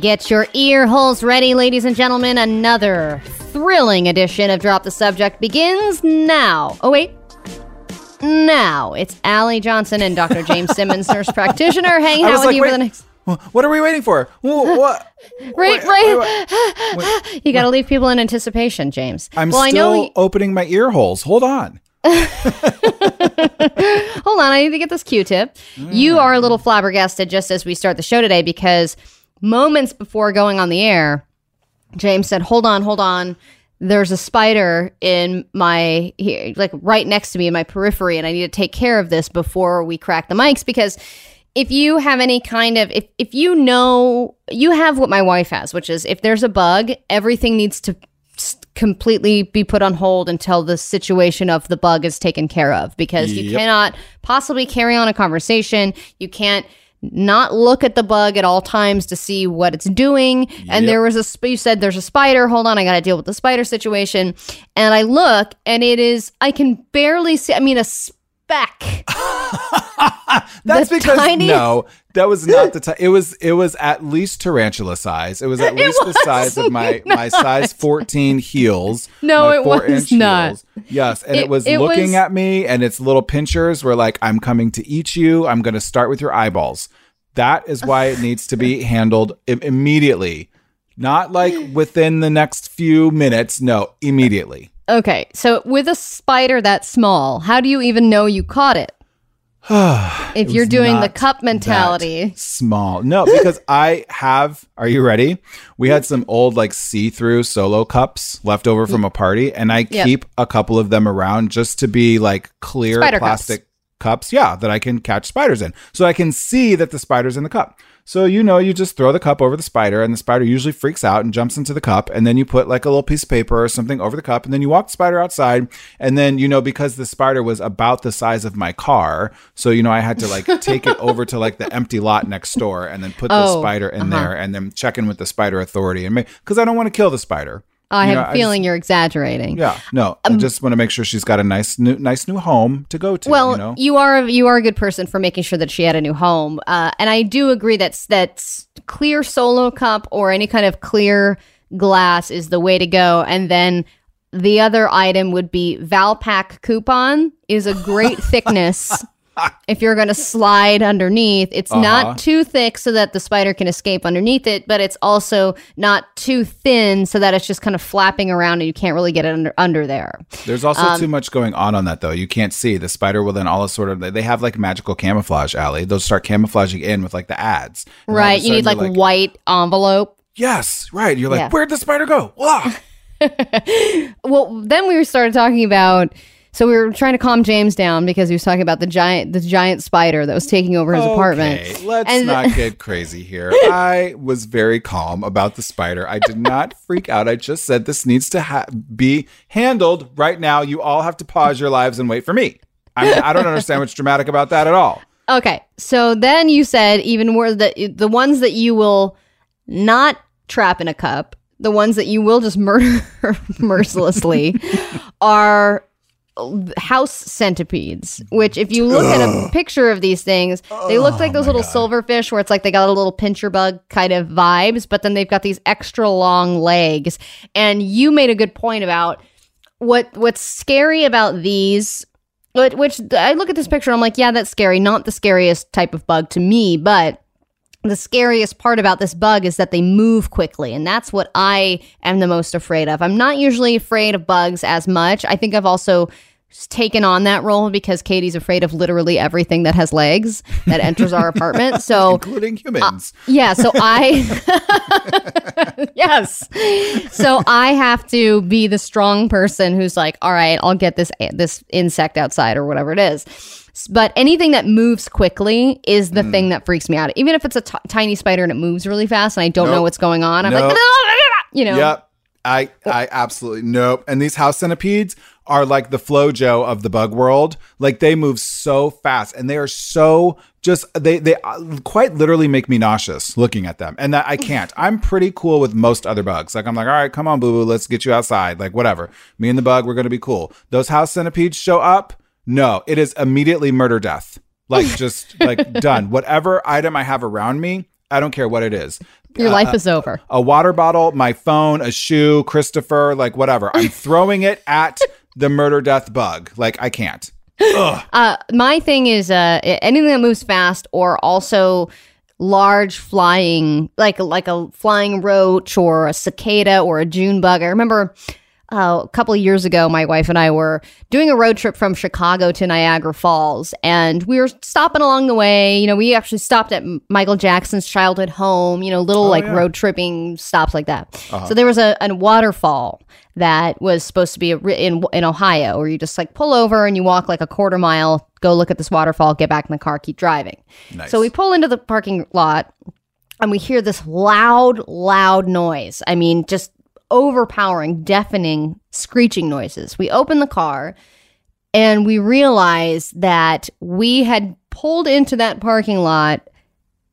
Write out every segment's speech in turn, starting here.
Get your ear holes ready, ladies and gentlemen. Another thrilling edition of Drop the Subject begins now. Oh, wait. Now. It's Allie Johnson and Dr. James Simmons, nurse practitioner, hanging out with like, you wait, for the next. what are we waiting for? What? Right, Wait, right. wait. You got to leave people in anticipation, James. I'm well, still I know. opening my ear holes. Hold on. Hold on, I need to get this Q-tip. You mm. are a little flabbergasted just as we start the show today because moments before going on the air, James said, "Hold on, hold on. There's a spider in my here, like right next to me in my periphery, and I need to take care of this before we crack the mics because." If you have any kind of if if you know you have what my wife has, which is if there's a bug, everything needs to completely be put on hold until the situation of the bug is taken care of because you cannot possibly carry on a conversation. You can't not look at the bug at all times to see what it's doing. And Yep. there was a sp- you said there's a spider. Hold on, I got to deal with the spider situation. And I look and it is I can barely see I mean a speck. That's The because tiny- no, that was not the time. It was it was at least tarantula size. It was at least the size of my my size 14 heels. No, it was not. heels. Yes, and it, It- was it looking was- at me, and its little pinchers were like, "I'm coming to eat you. I'm going to start with your eyeballs." That is why it needs to be handled Im- immediately, not like within the next few minutes. No, immediately. Okay, so with a spider that small, how do you even know you caught it? if you're doing the cup mentality. small. No, because I have. Are you ready? We had some old like see-through solo cups left over from a party, and I Yep. keep a couple of them around just to be like clear Spider cups. plastic cups. Yeah, that I can catch spiders in, so I can see that the spider's in the cup. So you know, you just throw the cup over the spider, and the spider usually freaks out and jumps into the cup, and then you put like a little piece of paper or something over the cup, and then you walk the spider outside, and then you know because the spider was about the size of my car, so you know I had to like take it over to like the empty lot next door, and then put the Oh, spider in uh-huh. there, and then check in with the spider authority, and because I don't want to kill the spider. I You have know, a feeling you're exaggerating. Yeah, no, I just want to make sure she's got a nice new nice new home to go to. Well, you know, you are you are a good person for making sure that she had a new home, uh, and I do agree that's that's clear solo cup or any kind of clear glass is the way to go. And then the other item would be Valpak coupon is a great thickness. If you're going to slide underneath, it's Uh-huh. not too thick so that the spider can escape underneath it, but it's also not too thin so that it's just kind of flapping around and you can't really get it under, under there. There's also Um, too much going on on that though. You can't see the spider will then all sort of they have like magical camouflage alley. They'll start camouflaging in with like the ads. And all of a Right. You need like, you're white envelope. yes, right. You're like, Yeah. where'd the spider go? Well, then we started talking about. So we were trying to calm James down because he was talking about the giant, the giant spider that was taking over his apartment. Okay, let's And- not get crazy here. I was very calm about the spider. I did not freak out. I just said this needs to ha- be handled right now. You all have to pause your lives and wait for me. I mean, I don't understand what's dramatic about that at all. Okay, so then you said even more the the ones that you will not trap in a cup, the ones that you will just murder mercilessly, are house centipedes. Which, if you look at a picture of these things, they look like those little silverfish, where it's like they got a little pincher bug kind of vibes, but then they've got these extra long legs. And you made a good point about what what's scary about these but which I look at this picture, I'm like, yeah, that's scary. Not the scariest type of bug to me, but the scariest part about this bug is that they move quickly, and that's what I am the most afraid of. I'm not usually afraid of bugs as much. I think I've also taken on that role because Katie's afraid of literally everything that has legs that enters our apartment. So Including humans. Uh, yeah, so I Yes. So I have to be the strong person who's like, "All right, I'll get this this insect outside or whatever it is." But anything that moves quickly is the thing that freaks me out. Even if it's a t- tiny spider and it moves really fast and I don't know what's going on, I'm Nope. like, you know. Yep. I I absolutely nope. And these house centipedes are like the flojo of the bug world. Like they move so fast and they are so just they they uh, quite literally make me nauseous looking at them. And that I can't. I'm pretty cool with most other bugs. Like I'm like, "All right, come on boo boo, let's get you outside." Like whatever. Me and the bug, we're going to be cool. Those house centipedes show up? No, it is immediately murder death. Like just like done. Whatever item I have around me, I don't care what it is. Your life is over. a water bottle, my phone, a shoe, Christopher, like whatever. I'm throwing it at the murder death bug. Like I can't. Uh, my thing is uh, anything that moves fast or also large flying, like like a flying roach or a cicada or a June bug. I remember uh, a couple of years ago, my wife and I were doing a road trip from Chicago to Niagara Falls, and we were stopping along the way. You know, we actually stopped at Michael Jackson's childhood home. You know, little like yeah. road tripping stops like that. So there was a, a waterfall that was supposed to be a, in in Ohio, where you just like pull over and you walk like a quarter mile, go look at this waterfall, get back in the car, keep driving. Nice. So we pull into the parking lot and we hear this loud, loud noise. I mean, just overpowering, deafening, screeching noises. We open the car and we realize that we had pulled into that parking lot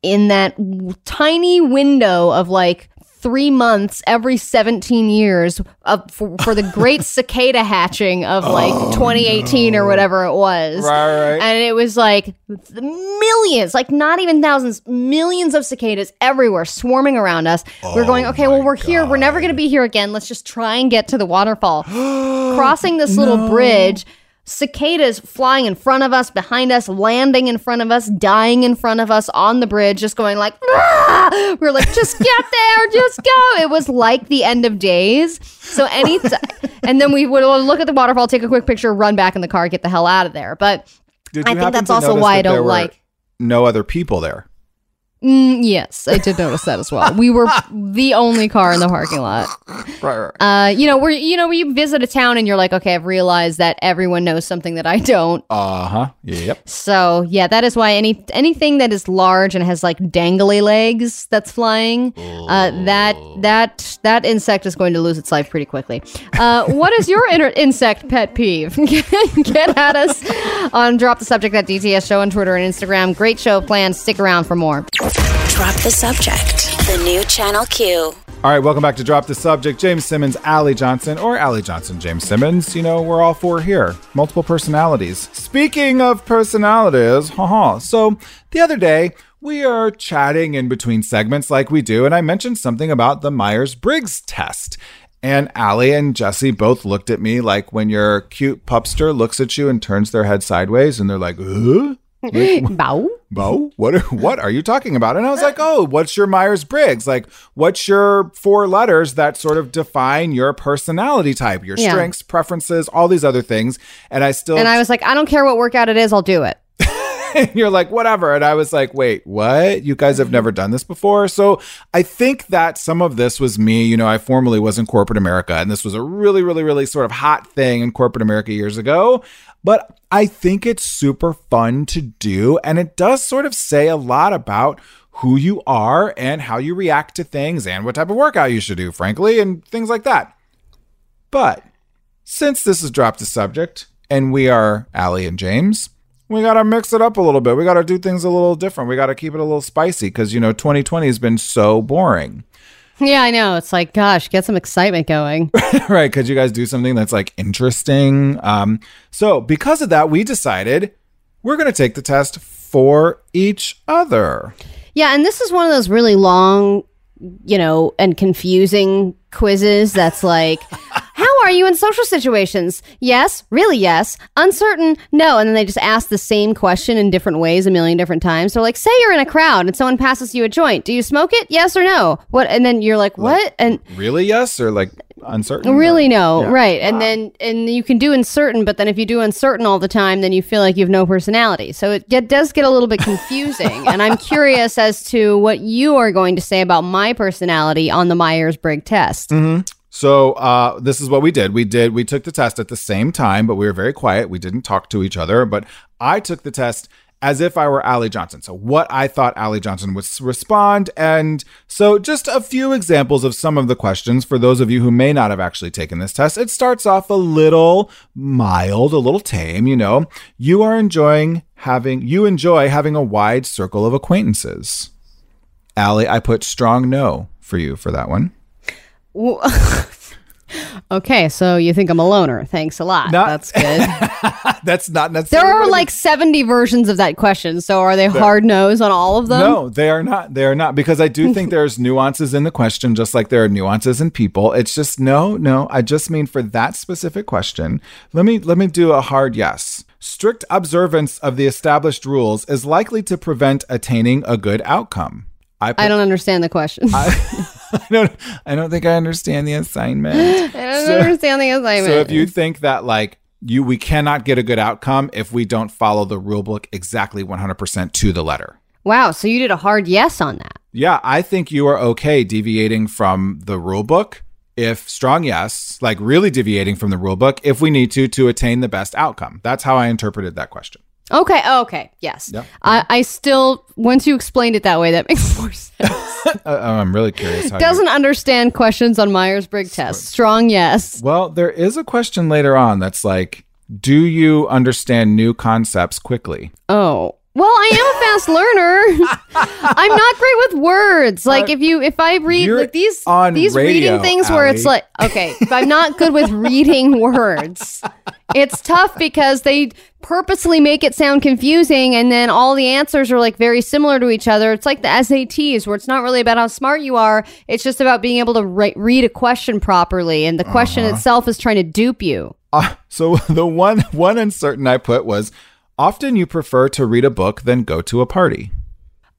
in that tiny window of like three months every 17 years of, for, for the great cicada hatching of oh, like 2018 or whatever it was. Right, right. And it was like millions, like not even thousands, millions of cicadas everywhere swarming around us. we're going, oh okay, well, we're here. We're never going to be here again. Let's just try and get to the waterfall. Crossing this little bridge, cicadas flying in front of us, behind us, landing in front of us, dying in front of us on the bridge, just going like, "Ah!" we are like, just get there, just go. It was like the end of days. So any, t- and then we would look at the waterfall, take a quick picture, run back in the car, get the hell out of there. But Did I think that's also why I that there don't were like- no other people there. Mm, yes, I did notice that as well. We were the only car in the parking lot. Right, right. Uh, you know, where you know, when you visit a town and you're like, okay, I've realized that everyone knows something that I don't. Uh huh. Yep. So yeah, that is why any anything that is large and has like dangly legs that's flying, uh, that that that insect is going to lose its life pretty quickly. Uh, what is your inter- insect pet peeve? Get at us on drop the subject at DTS show on Twitter and Instagram. Great show planned. Stick around for more. Drop the subject. The new Channel Q. All right, welcome back to Drop the Subject. James Simmons, Allie Johnson, or Allie Johnson, James Simmons. You know, we're all four here. Multiple personalities. Speaking of personalities, haha. So the other day, we are chatting in between segments like we do, and I mentioned something about the Myers Briggs test. And Allie and Jesse both looked at me like when your cute pupster looks at you and turns their head sideways, and they're like, huh? Bow. Bo, what are, what are you talking about? And I was like, oh, what's your Myers Briggs? Like, what's your four letters that sort of define your personality type, your Yeah. strengths, preferences, all these other things? And I still, And I was like, I don't care what workout it is, I'll do it. and you're like, whatever. And I was like, wait, what? You guys have never done this before? So I think that some of this was me. You know, I formerly was in corporate America, and this was a really, really, really sort of hot thing in corporate America years ago. But I think it's super fun to do. And it does sort of say a lot about who you are and how you react to things and what type of workout you should do, frankly, and things like that. But since this has dropped the subject and we are Allie and James, we got to mix it up a little bit. We got to do things a little different. We got to keep it a little spicy because, you know, 2020 has been so boring. Yeah, I know. It's like, gosh, get some excitement going. right. Could you guys do something that's like interesting? Um, so, because of that, we decided we're going to take the test for each other. yeah, and this is one of those really long, you know, and confusing quizzes that's like, are you in social situations? Yes, really, yes. Uncertain, no. And then they just ask the same question in different ways a million different times. So, like, say you're in a crowd and someone passes you a joint. Do you smoke it? Yes or no? What? And then you're like, what? And Really, yes? Or like uncertain? Oh, really no, Yeah. right. And then and you can do uncertain, but then if you do uncertain all the time, then you feel like you have no personality. So it get, does get a little bit confusing. and I'm curious as to what you are going to say about my personality on the Myers-Briggs test. Mm-hmm. So uh, this is what we did. We did. We took the test at the same time, but we were very quiet. We didn't talk to each other. But I took the test as if I were Allie Johnson. So what I thought Allie Johnson would respond, and so just a few examples of some of the questions for those of you who may not have actually taken this test. It starts off a little mild, a little tame. You know, you are enjoying having you enjoy having a wide circle of acquaintances. Allie, I put strong no for you for that one. Okay, so you think I'm a loner. Thanks a lot. Not- That's good. That's not there are like 70 versions of that question. So are they hard nose on all of them? No, they are not. They are not because I do think there's nuances in the question, just like there are nuances in people. It's just no, no. I just mean for that specific question. Let me let me do a hard yes. Strict observance of the established rules is likely to prevent attaining a good outcome. I, put, I don't understand the question. I, I don't. I don't think I understand the assignment. I don't So- understand the assignment. So if you think that like you, we cannot get a good outcome if we don't follow the rule book exactly 100% to the letter. wow, so you did a hard yes on that. Yeah, I think you are okay deviating from the rule book if strong yes, like really deviating from the rule book if we need to to attain the best outcome. That's how I interpreted that question. Okay, oh, okay, yes. Yep. I, I still, once you explained it that way, that makes more sense. I'm really curious Doesn't understand questions on Myers Briggs test. Strong yes. Well, there is a question later on that's like, do you understand new concepts quickly? Oh. Well, I am a fast learner. I'm not great with words. Like if you if I read You're like these on these radio, reading things where it's like okay, if I'm not good with reading words, it's tough because they purposely make it sound confusing and then all the answers are like very similar to each other. It's like the SATs where it's not really about how smart you are, it's just about being able to ri- read a question properly and the question Uh-huh. itself is trying to dupe you. Uh, so the one one uncertain I put was often you prefer to read a book than go to a party.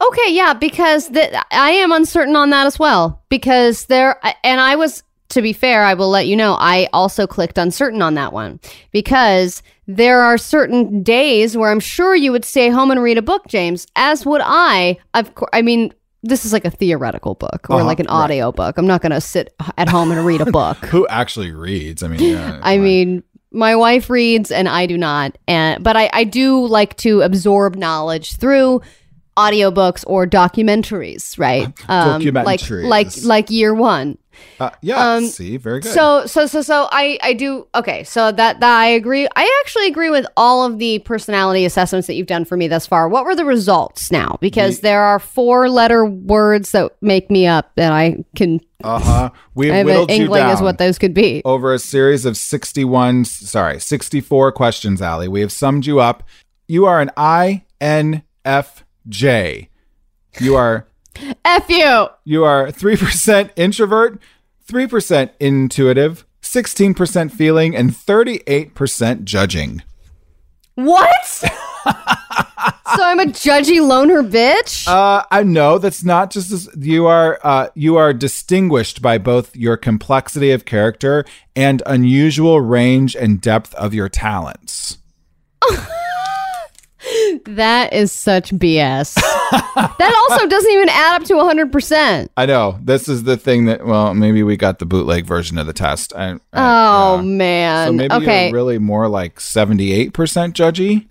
Okay, yeah, because th- I am uncertain on that as well. Because there, and I was, to be fair, I will let you know, I also clicked uncertain on that one because there are certain days where I'm sure you would stay home and read a book, James, as would I. Of course, I mean, this is like a theoretical book or Uh-huh, like an right. audio book. I'm not going to sit at home and read a book. Who actually reads? I mean, yeah, I mean, my wife reads and I do not. And but I, I do like to absorb knowledge through audiobooks or documentaries, right? Um, like Documentaries. like like year one. Uh, yeah. um, see, very good. So so so so I I do okay. So that that I agree. I actually agree with all of the personality assessments that you've done for me thus far. What were the results now? Because there are four letter words that make me up that I can. uh huh. We I have an inkling as what those could be. over a series of sixty-one. Sorry, sixty-four questions, Allie. We have summed you up. You are an INFJ. You are F you. You are 3% introvert, 3% intuitive, 16% feeling, and 38% judging. What? so I'm a judgy loner bitch? Uh, I know that's not just as, you are uh, you are distinguished by both your complexity of character and unusual range and depth of your talents. that is such BS. that also doesn't even add up to 100%. I know this is the thing that well maybe we got the bootleg version of the test. I, I- Oh, yeah. man. So maybe okay. you're really more like 78% judgy.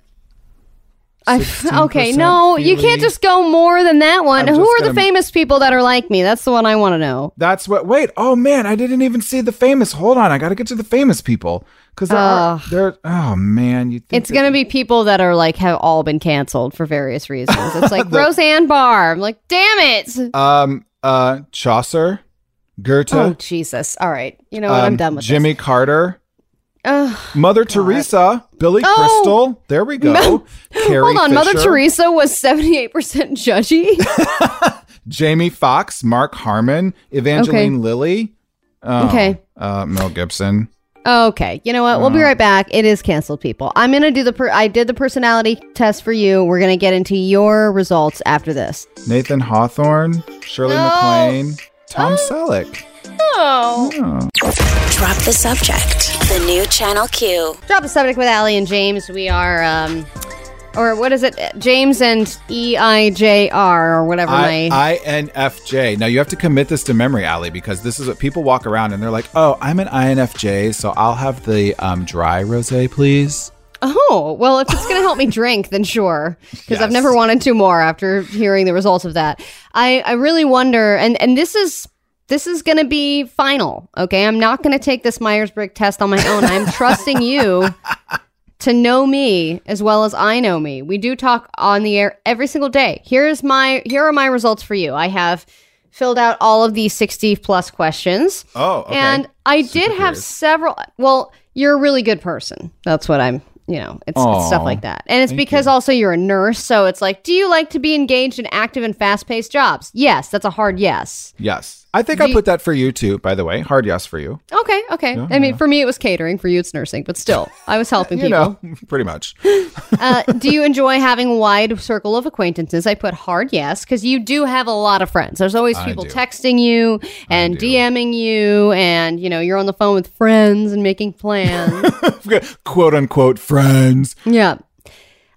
I, okay, no, you can't just go more than that one. I'm Who are the famous people that are like me? That's the one I want to know. That's what. Wait. Oh man, I didn't even see the famous. Hold on, I got to get to the famous people because there. Oh man, you. Think It's going to be people that are like have all been canceled for various reasons. It's like Roseanne Barr. I'm like, damn it. Um. Uh. Chaucer, Goethe, Oh, Jesus. All right. You know what? I'm um, done with Jimmy Carter, this. Ugh. Mother Teresa, Billy Oh. Crystal. There we go. Carrie Hold on. Mother Teresa was 78% judgy. Jamie Foxx, Mark Harmon, Evangeline Lilly. Oh, Okay. Uh, Mel Gibson. Okay, you know what? We'll be right back. It is canceled, people. I'm gonna do the. Per- I did the personality test for you. We're gonna get into your results after this. Nathan Hawthorne, Shirley No. MacLaine, Tom Selleck. Oh. Drop the subject. The new Channel Q. Drop the subject with Allie and James. We are, um, or what is it? James and E I J R or whatever I, my. INFJ. Now you have to commit this to memory, Ali, because this is what people walk around and they're like, "Oh, I'm an INFJ, so I'll have the um, dry rosé, please." oh, well, if it's gonna help me drink, then sure. Because I've never wanted to more after hearing the results of that. I I really wonder, and and this is. This is going to be final. Okay. I'm not going to take this Myers Briggs test on my own. I'm trusting you to know me as well as I know me. We do talk on the air every single day. Here's my here are my results for you. I have filled out all of these 60 plus questions. Oh, okay. And I Super did have curious. several. Well, you're a really good person. That's what I'm, you know, it's, it's stuff like that. And it's because you. also you're a nurse. So it's like, do you like to be engaged in active and fast paced jobs? Yes. That's a hard yes. Yes. I think Do I put that for you too, by the way. Hard yes for you. Okay. Okay. I mean, for me, it was catering. For you, it's nursing. But still, I was helping You people. know, pretty much. uh, do you enjoy having a wide circle of acquaintances? I put hard yes because you do have a lot of friends. There's always people texting you and. DMing you, and you know you're on the phone with friends and making plans. Quote unquote friends. yeah.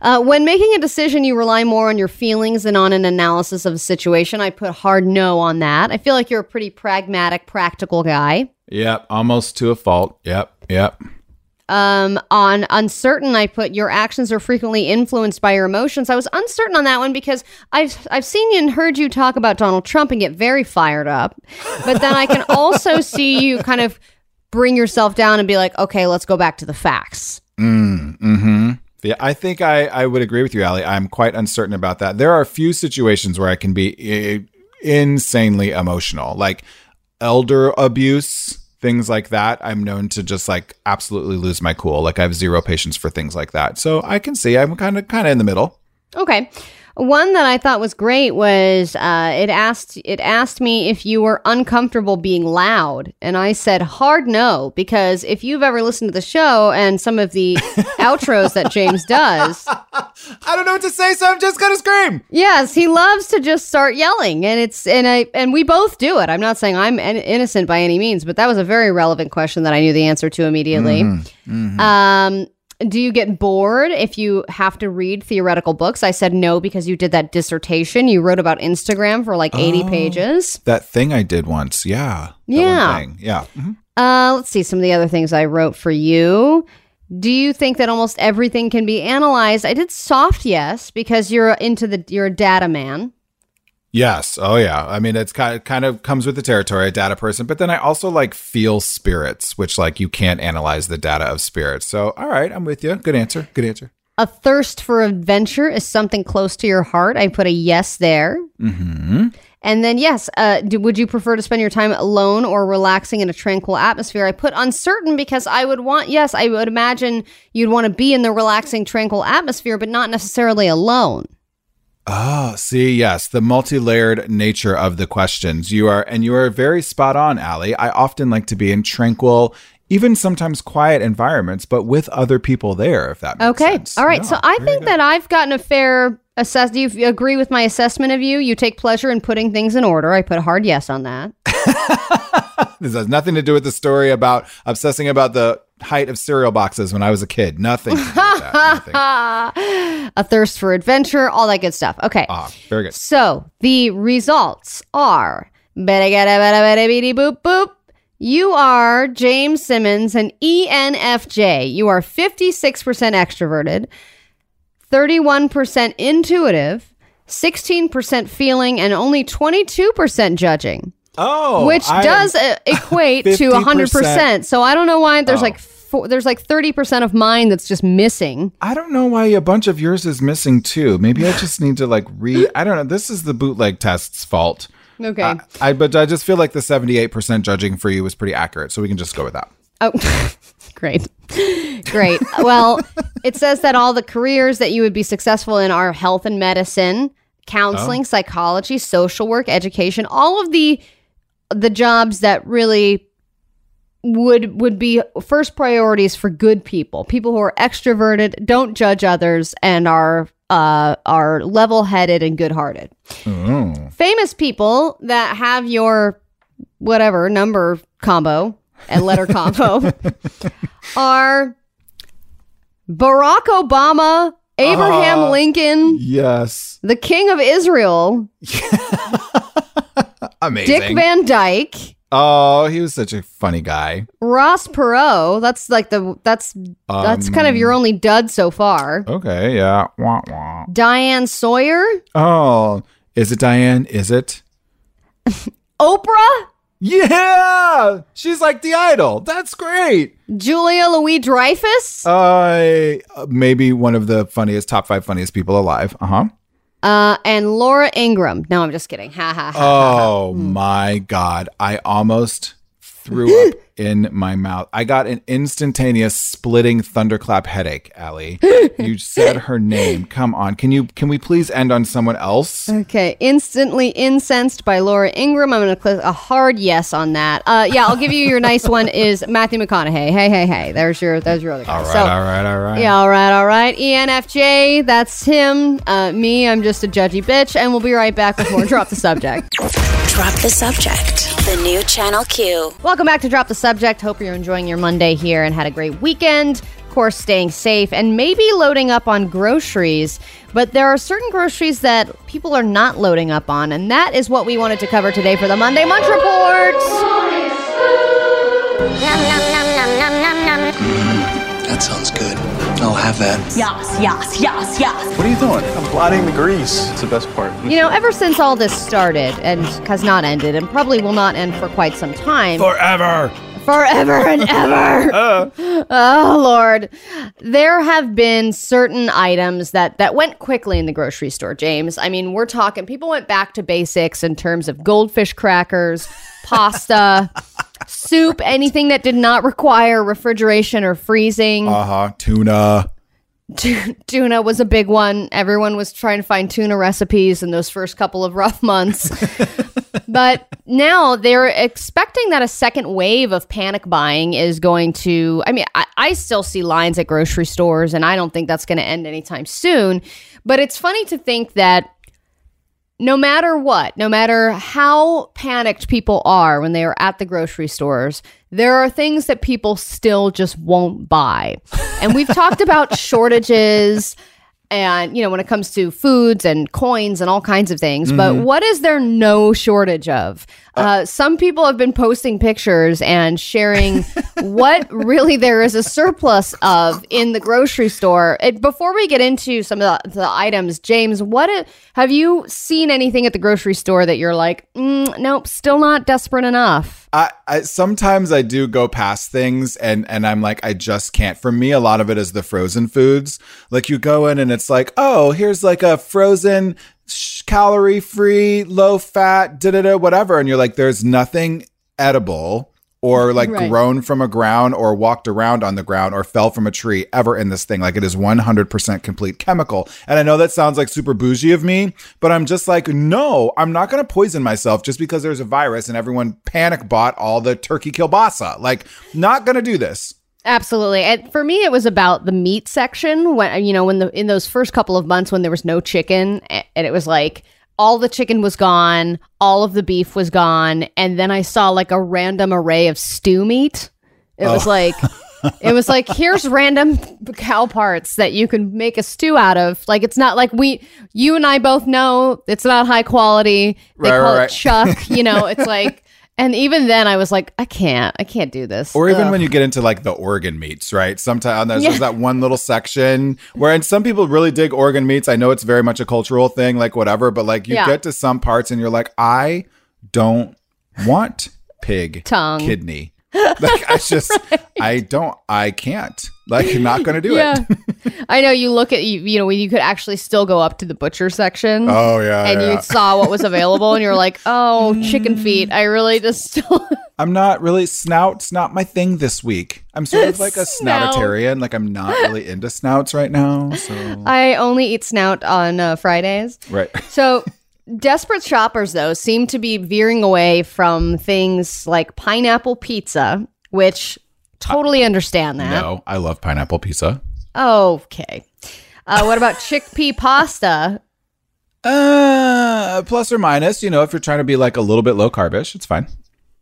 Uh, when making a decision, you rely more on your feelings than on an analysis of a situation. I put hard no on that. I feel like you're a pretty pragmatic, practical guy. Yep. Almost to a fault. Yep. Yep. Um, on uncertain, I put your actions are frequently influenced by your emotions. I was uncertain on that one because I've I've seen you and heard you talk about Donald Trump and get very fired up, but then I can also see you kind of bring yourself down and be like, okay, let's go back to the facts. Mm-hmm. Yeah, I think I, I would agree with you, Ali. I'm quite uncertain about that. There are a few situations where I can be eh, insanely emotional, like elder abuse, things like that. I'm known to just like absolutely lose my cool. Like I have zero patience for things like that. So I can see I'm kind of kind of in the middle. Okay. One that I thought was great was uh, it asked it asked me if you were uncomfortable being loud, and I said hard no because if you've ever listened to the show and some of the outros that James does, I don't know what to say, so I'm just gonna scream. yes, he loves to just start yelling, and it's and I and we both do it. I'm not saying I'm in- innocent by any means, but that was a very relevant question that I knew the answer to immediately. Um, do you get bored if you have to read theoretical books? I said no because you did that dissertation. You wrote about Instagram for like 80 pages. That thing I did once, yeah. Yeah. Yeah. Mhm. Uh, let's see some of the other things I wrote for you. Do you think that almost everything can be analyzed? I did soft yes because you're into the you're a data man. Yes. Oh, yeah. I mean, it's kind of, kind of comes with the territory, a data person. But then I also like feel spirits, which like you can't analyze the data of spirits. So, all right, I'm with you. Good answer. Good answer. A thirst for adventure is something close to your heart. I put a yes there. Hmm. And then, yes, uh, do, would you prefer to spend your time alone or relaxing in a tranquil atmosphere? I put uncertain because I would want, yes, I would imagine you'd want to be in the relaxing, tranquil atmosphere, but not necessarily alone. Oh, see, yes, the multi-layered nature of the questions. You are, and you are very spot on, Allie. I often like to be in tranquil, even sometimes quiet environments, but with other people there. If that makes Okay. sense. Okay. All right. So I think good. that I've gotten a fair assess. Do you agree with my assessment of you? You take pleasure in putting things in order. I put a hard yes on that. this has nothing to do with the story about obsessing about the height of cereal boxes when I was a kid. Nothing. To do with that. Nothing. a thirst for adventure, all that good stuff. Okay. Ah, very good. So the results are boop boop. You are James Simmons, an ENFJ. You are 56% extroverted, 31% intuitive, 16% feeling, and only 22% judging, Oh, which I does equate to 50%. 100%. So I don't know why there's Oh. like four, there's like 30% of mine that's just missing. I don't know why a bunch of yours is missing too. Maybe I just need to like re. I don't know. This is the bootleg test's fault. Okay. I, I but I just feel like the seventy-eight percent judging for you was pretty accurate, so we can just go with that. Oh, great. Great. Well, it says that all the careers that you would be successful in are health and medicine, counseling, psychology, social work, education, all of the the jobs that really would would be first priorities for good people, people who are extroverted, don't judge others and are uh are level-headed and good-hearted. Oh. Famous people that have your whatever number combo and letter combo are Barack Obama, Abraham Uh, Lincoln, Yes, the King of Israel, amazing. Dick Van Dyke, oh, he was such a funny guy. Ross Perot. That's like the that's that's kind of Um, your only dud so far. Okay, yeah. Wah, wah. Diane Sawyer, Oh, is it Diane? Is it? Oprah, Yeah, she's like the idol. That's great. Julia Louis Dreyfus, Uh, maybe one of the funniest, top five funniest people alive. Uh huh. Uh, and Laura Ingraham. No, I'm just kidding. Ha ha ha. Oh my God. I almost threw up in my mouth. I got an instantaneous splitting thunderclap headache, Allie. you said her name. Come on. Can you can we please end on someone else? Okay, instantly incensed by Laura Ingraham. I'm going to click a hard yes on that. Uh, yeah, I'll give you your nice one. Is Matthew McConaughey? Hey, hey, hey. There's your there's your other guy. All right, so, all right, all right. Yeah, all right, all right. ENFJ, that's him. Uh, me, I'm just a judgy bitch, and we'll be right back with more. Drop the subject. Drop the subject. The new Channel Q. Welcome back to Drop the Subject. Hope you're enjoying your Monday here and had a great weekend. Of course, staying safe and maybe loading up on groceries. But there are certain groceries that people are not loading up on, and that is what we wanted to cover today for the Monday Munch Report. That sounds good. I'll have that. Yes, yes, yes, yes. What are you doing? I'm blotting the grease. It's the best part. You know, ever since all this started and has not ended, and probably will not end for quite some time. Forever. forever and ever. Uh. oh Lord, there have been certain items that that went quickly in the grocery store. James, I mean, we're talking. People went back to basics in terms of goldfish crackers, pasta, soup, anything that did not require refrigeration or freezing. Uh-huh. Tuna. Tu- tuna was a big one. Everyone was trying to find tuna recipes in those first couple of rough months. but now they're expecting that a second wave of panic buying is going to. I mean, I, I still see lines at grocery stores, and I don't think that's going to end anytime soon. But it's funny to think that no matter what, no matter how panicked people are when they are at the grocery stores, there are things that people still just won't buy. And we've talked about shortages and, you know, when it comes to foods and coins and all kinds of things. But mm-hmm. what is there no shortage of? Uh, some people have been posting pictures and sharing what really there is a surplus of in the grocery store. It, before we get into some of the, the items, James, what i- have you seen anything at the grocery store that you're like, mm, nope, still not desperate enough? I, I sometimes I do go past things and and I'm like I just can't. For me, a lot of it is the frozen foods. Like you go in and it's like, oh, here's like a frozen calorie free, low fat, da da da, whatever, and you're like, there's nothing edible or like Right. grown from a ground or walked around on the ground or fell from a tree ever in this thing. Like it is 100% complete chemical. And I know that sounds like super bougie of me, but I'm just like, no, I'm not going to poison myself just because there's a virus and everyone panic bought all the turkey kielbasa. Like, not going to do this. Absolutely. And for me, it was about the meat section when, you know, when the, in those first couple of months when there was no chicken and it was like all the chicken was gone, all of the beef was gone. And then I saw like a random array of stew meat. It was oh. like, it was like, here's random cow parts that you can make a stew out of. Like, it's not like we, you and I both know it's not high quality. They Right, call right, it right. chuck, you know, it's like, and even then I was like, I can't, I can't do this. Or even Ugh. when you get into like the organ meats, right? Sometimes there's, Yeah. there's that one little section where, and some people really dig organ meats. I know it's very much a cultural thing, like whatever, but like you Yeah. get to some parts and you're like, I don't want pig Tongue. kidney. Like I just, I don't, I can't. Like, you're not going to do yeah. it. I know you look at you you know you could actually still go up to the butcher section. Oh yeah, And yeah. you saw what was available, and you're like, "Oh, chicken feet! I really just still." I'm not really snouts. Not my thing this week. I'm sort of like a Snout. snoutitarian. Like I'm not really into snouts right now. So I only eat snout on uh, Fridays. right. So, desperate shoppers though seem to be veering away from things like pineapple pizza, which totally understand that. No, I love pineapple pizza. Okay. Uh, what about chickpea pasta? Uh, plus or minus, you know, if you're trying to be like a little bit low carbish, it's fine.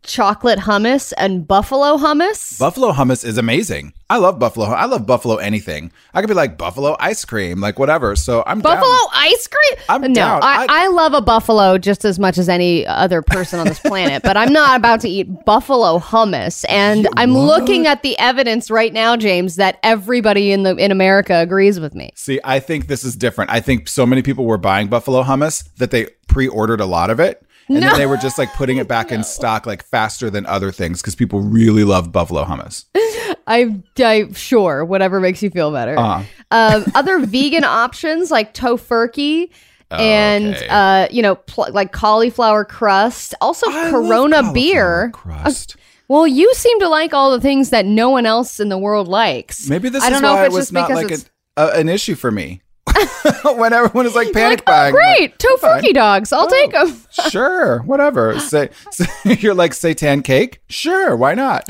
Chocolate hummus and buffalo hummus? Buffalo hummus is amazing. I love buffalo. I love buffalo anything. I could be like buffalo ice cream, like whatever. So I'm Buffalo down. ice cream? I'm no, down. I, I- I love a buffalo just as much as any other person on this planet, but I'm not about to eat buffalo hummus. And I'm looking at the evidence right now, James, that everybody in the in America agrees with me. See, I think this is different. I think so many people were buying buffalo hummus that they pre-ordered a lot of it. And No. then they were just like putting it back in stock like faster than other things because people really love buffalo hummus. I, I sure whatever makes you feel better. Uh-huh. Um, other vegan options like Tofurky and Okay. uh, you know, pl- like cauliflower crust. Also, I Corona beer. crust. Well, you seem to like all the things that no one else in the world likes. Maybe this I is don't know why if it was just not because like it's a, an issue for me. when everyone is like panic like, oh, buying. Like, great, tofuki dogs. I'll oh, take 'em. take them. sure, whatever. Say, say you're like seitan cake. Sure, why not?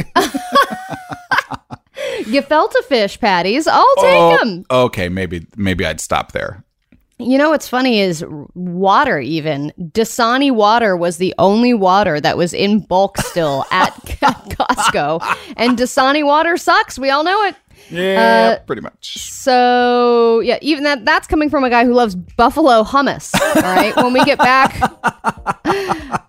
Gefilte fish patties. I'll take Oh, them. okay, maybe maybe I'd stop there. You know what's funny is water. Even Dasani water was the only water that was in bulk still at, at Costco, and Dasani water sucks. We all know it. Yeah, Uh, pretty much. So yeah, even that that's coming from a guy who loves buffalo hummus. All right. when we get back,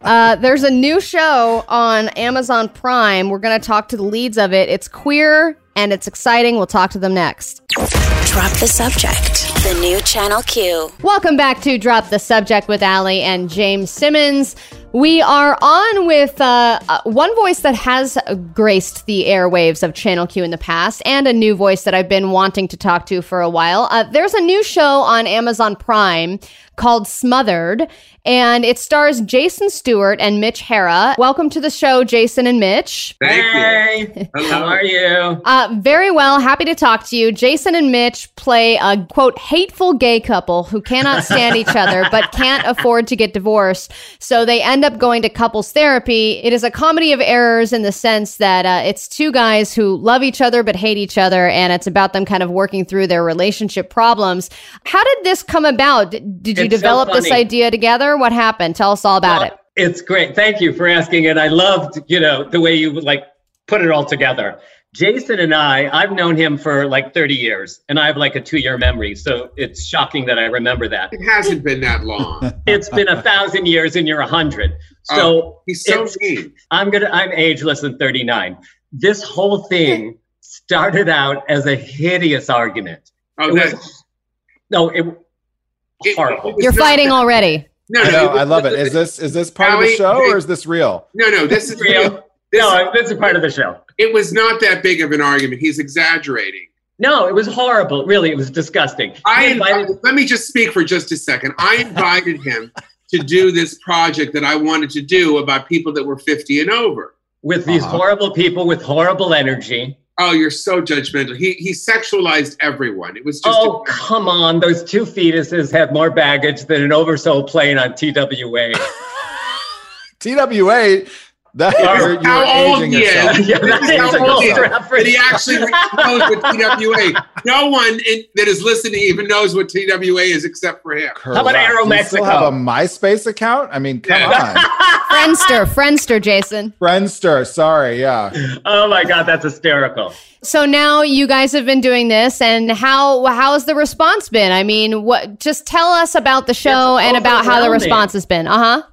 uh, there's a new show on Amazon Prime. We're gonna talk to the leads of it. It's queer and it's exciting. We'll talk to them next. Drop the subject. The new Channel Q. Welcome back to Drop the Subject with Allie and James Simmons. We are on with uh, uh, one voice that has graced the airwaves of Channel Q in the past, and a new voice that I've been wanting to talk to for a while. Uh, there's a new show on Amazon Prime called Smothered, and it stars Jason Stuart and Mitch Hara. Welcome to the show, Jason and Mitch. Thank hey, how are you? Uh, very well. Happy to talk to you. Jason and Mitch play a quote hateful gay couple who cannot stand each other but can't afford to get divorced. So they end up going to couples therapy. It is a comedy of errors in the sense that uh, it's two guys who love each other but hate each other, and it's about them kind of working through their relationship problems. How did this come about? Did you It's so develop this idea together? What happened? Tell us all about it. It's great. Thank you for asking. And I loved, you know, the way you like put it all together. Jason and I, I've known him for like 30 years and I have like a two year memory. So it's shocking that I remember that. It hasn't been that long. It's been a thousand years and you're a hundred. So Oh, He's so it's- mean. I'm gonna I'm ageless and 39. This whole thing started out as a hideous argument. Oh, It was, no, it it- horrible. it was You're fighting that- already. No, I no, know, I love it. Is this is this part of the show or is this real? no, no. This is real. real. This, No, this is part of the show. it was not that big of an argument. He's exaggerating. No, it was horrible. Really, it was disgusting. I He invited- let me just speak for just a second. I invited him to do this project that I wanted to do about people that were 50 and over. with these Uh-huh. horrible people with horrible energy. Oh, you're so judgmental. He he sexualized everyone. It was just Oh, come on. Those two fetuses have more baggage than an oversold plane on TWA. TWA. That Yeah. you're, you're how old aging he is. Yeah, that This is is how old he is. close reference. He actually knows what TWA. No one in, that is listening even knows what TWA is except for him. How about Correct. Aero Do you still have a MySpace account? I mean, come Yeah. on. Friendster, Friendster, Jason. Friendster. Sorry, yeah. Oh my God, that's hysterical. So now you guys have been doing this, and how how has the response been? I mean, what? Just tell us about the show and about how the response has been. Uh huh.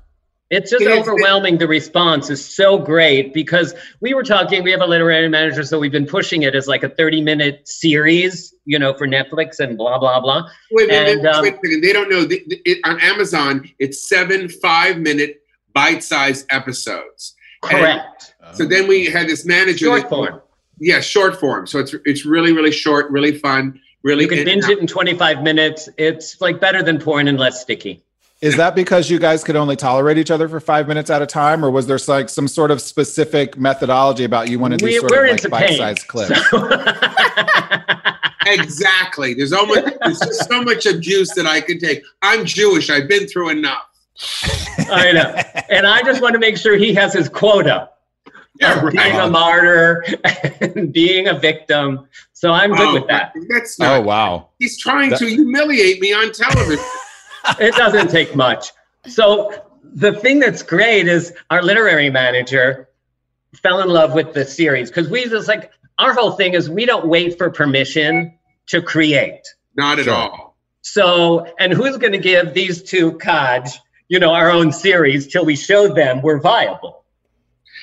It's just overwhelming. The response is so great because we were talking, we have a literary manager, so we've been pushing it as like a 30 minute series, you know, for Netflix and blah, blah, blah. Wait, wait, wait, And, um, wait a second. They don't know. The, the, it, on Amazon, it's seven five minute bite sized episodes. Correct. So then we had this manager. Short that- form. Yeah, short form. So it's it's really really short, really fun, really. You can binge it in 25 minutes. It's like better than porn and less sticky. Is that because you guys could only tolerate each other for five minutes at a time, or was there like some sort of specific methodology about you wanted these We, sort we're of into like bite-sized clips? Exactly. There's almost there's just so much abuse that I can take. I'm Jewish. I've been through enough. I know. And I just want to make sure he has his quota. Yeah, of Being a martyr and being a victim. So I'm good Oh, with that. That's not. Oh wow! He's trying That- to humiliate me on television. It doesn't take much. So the thing that's great is our literary manager fell in love with the series because we just like our whole thing is we don't wait for permission to create. Not at all. So, and who's going to give these two Kaj, you know, our own series till we show them we're viable?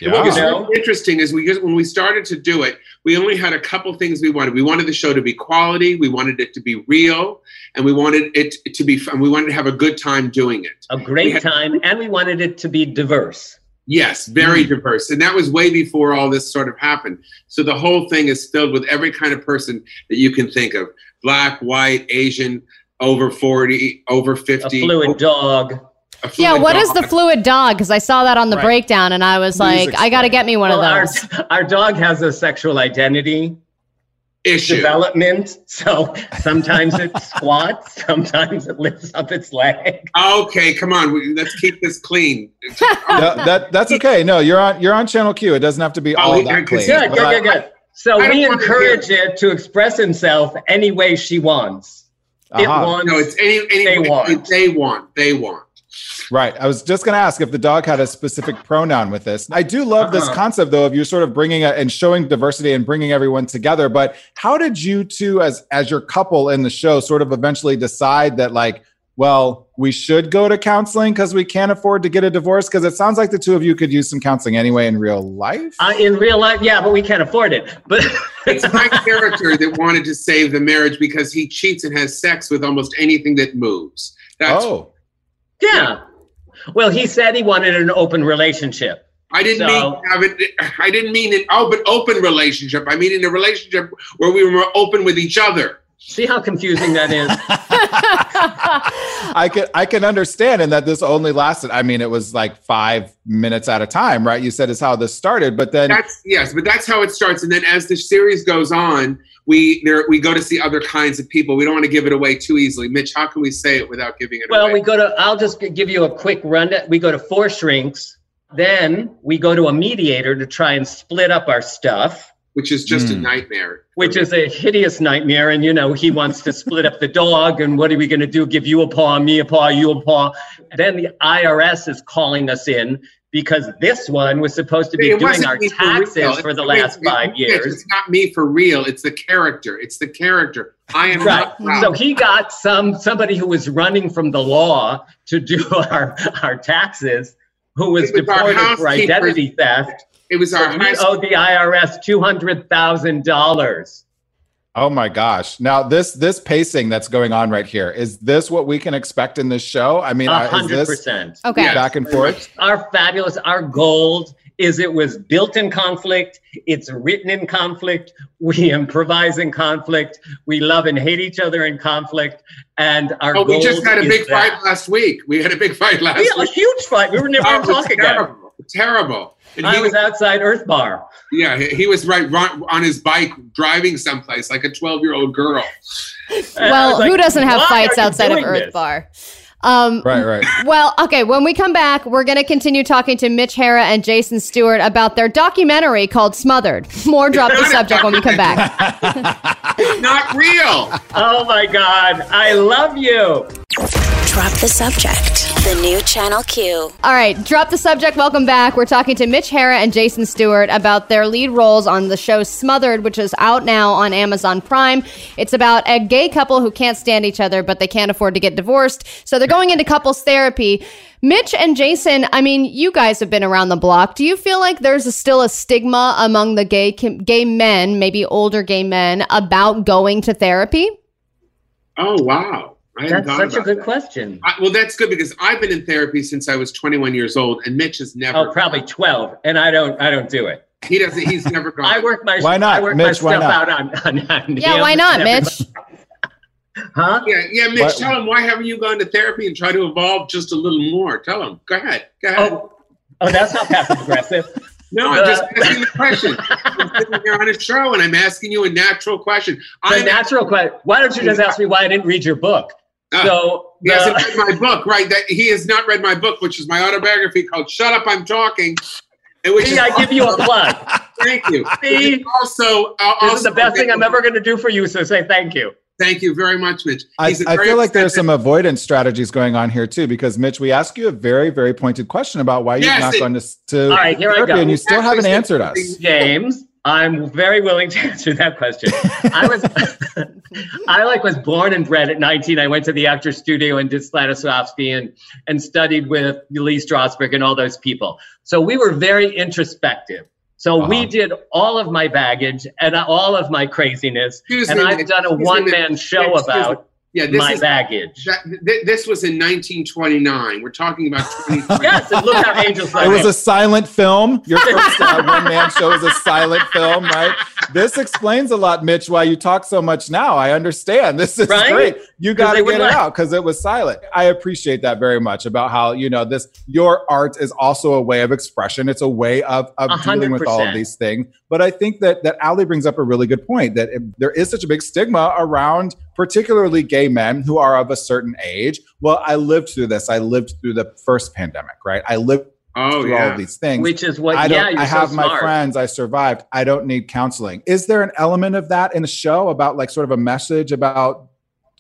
And What was really interesting is we just when we started to do it, we only had a couple things we wanted. We wanted the show to be quality, we wanted it to be real, and we wanted it to be fun. We wanted to have a good time doing it. A great had- time, and we wanted it to be diverse. Yes, very Mm. diverse. And that was way before all this sort of happened. So the whole thing is filled with every kind of person that you can think of black, white, Asian, over 40, over A 50. fluid dog. A Yeah, fluid what is the fluid dog? Because I saw that on the Right. breakdown and I was Please like, I got to get me one Well, of those. our dog has a sexual identity issue? development. So sometimes it squats, sometimes it lifts up its leg. Okay, come on. we- Let's keep this clean. No, that that's okay. No, you're on you're on channel Q. It doesn't have to be oh, all Oh, that clean. Good, But good, good, good. So I we wanna encourage it to express himself any way she wants. It uh-huh. wants. No, it's any, any They way want. They want. They want. Right. I was just going to ask if the dog had a specific pronoun with this. I do love this Uh-huh. concept, though, of you sort of bringing a, and showing diversity and bringing everyone together. But how did you two, as as your couple in the show, sort of eventually decide that, like, well, we should go to counseling because we can't afford to get a divorce? Because it sounds like the two of you could use some counseling anyway in real life. Uh, in real life, yeah, but we can't afford it. But It's my character that wanted to save the marriage because he cheats and has sex with almost anything that moves. That's oh, yeah. Well, he said he wanted an open relationship. I didn't So- mean I didn't mean an open oh, open relationship. I mean in a relationship where we were open with each other. See how confusing that is? I can I can understand, and that this only lasted. I mean, it was like five minutes at a time, right? You said is how this started, but then That's yes, but that's how it starts. And then as the series goes on, we there we go to see other kinds of people. We don't want to give it away too easily. Mitch, how can we say it without giving it Well, away? we go to, I'll just give you a quick rundown. We go to four shrinks. Then we go to a mediator to try and split up our stuff, which is just a Hmm. nightmare. which is a hideous nightmare. And, you know, he wants to split up the dog. And what are we going to do? Give you a paw, me a paw, you a paw. Then the IRS is calling us in because this one was supposed to be It doing our me for taxes for the It's- last it's- five Mitch, years. It's not me for real. It's the character. It's the character. I am Right. not proud. So he got some somebody who was running from the law to do our our taxes, who was It was our deported for identity theft. It was our we high owed the IRS two hundred thousand dollars. Oh my gosh! Now this this pacing that's going on right here is this what we can expect in this show? I mean, A uh, is hundred percent. Okay. Yeah. back and forth? Our fabulous, our gold is it was built in conflict. It's written in conflict. We improvise in conflict. We love and hate each other in conflict. And our Oh, we just had a is big that. fight last week. We had a big fight last week. We had a huge fight. We were never Oh, going it to was talk again. terrible. Terrible. And I he was outside Earth Bar. Yeah, he, he was right, right on his bike driving someplace like a 12 year old girl. Well, like, who doesn't have fights outside of doing Earth this?" Bar? Um, Right, right. Well, okay, when we come back, we're going to continue talking to Mitch Hara and Jason Stuart about their documentary called Smothered. More drop the subject when we come back. Not real. Oh my God. I love you. Drop the subject. The new Channel Q. All right, drop the subject. Welcome back. We're talking to Mitch Hara and Jason Stuart about their lead roles on the show Smothered, which is out now on Amazon Prime. It's about a gay couple who can't stand each other, but they can't afford to get divorced. So they're going into couples therapy. Mitch and Jason, I mean, you guys have been around the block. Do you feel like there's a, still a stigma among the gay gay men, maybe older gay men, about going to therapy? Oh, wow. I That's such a good that. question. I, well, that's good because I've been in therapy since I was 21 years old, and Mitch has never. Oh, probably 12. And I don't I don't do it. He doesn't. He's never gone. I work my Why not, I work Mitch? Why not? out on, on, on Yeah, him why not, Mitch? Huh? Yeah, yeah, Mitch. Why- Tell him why haven't you gone to therapy and try to evolve just a little more? Tell him. Go ahead. Go ahead. Oh, oh, that's not passive aggressive. no, I'm just uh, asking the question. I'm sitting here on a show and I'm asking you a natural question. I'm natural question. Why don't you just ask me why I didn't read your book? Uh, So He hasn't the- read my book, right? That he has not read my book, which is my autobiography called "Shut Up, I'm Talking." And which see, is I give you a plug. thank you. See? Also, uh, This also is the best thing I'm ever going to do for you. So say thank you. Thank you very much, Mitch. I, He's a I very feel like there's expensive- some avoidance strategies going on here too, because Mitch, we asked you a very, very pointed question about why you've Yes, not it- gone to, to All right, here I therapy, go. and you still Actually haven't answered us. James, I'm very willing to answer that question. I was, I like was born and bred at 19. I went to the actor studio and did Stanislavski and and studied with Lee Strasberg and all those people. So we were very introspective. So we Uh-huh. did all of my baggage and all of my craziness, Excuse and me, I've done a one man show Excuse me. About Yeah, this my is baggage. that, th- this was in 1929. We're talking about 2020. Yes, and look how angels It was a silent film. Your first uh, one man show is a silent film, right? this explains a lot, Mitch, why you talk so much now. I understand. This is Right? great. You got to get it let- out because it was silent. I appreciate that very much about how, you know, this, your art is also a way of expression. It's a way of, of A hundred dealing with all of these things. But I think that, that Allie brings up a really good point that it- there is such a big stigma around particularly gay men who are of a certain age. Well, I lived through this. I lived through the first pandemic, right? I lived Oh through all yeah. of these things. Which is what, I don't. yeah, you're I have so my friends. I survived. I don't need counseling. Is there an element of that in the show about like sort of a message about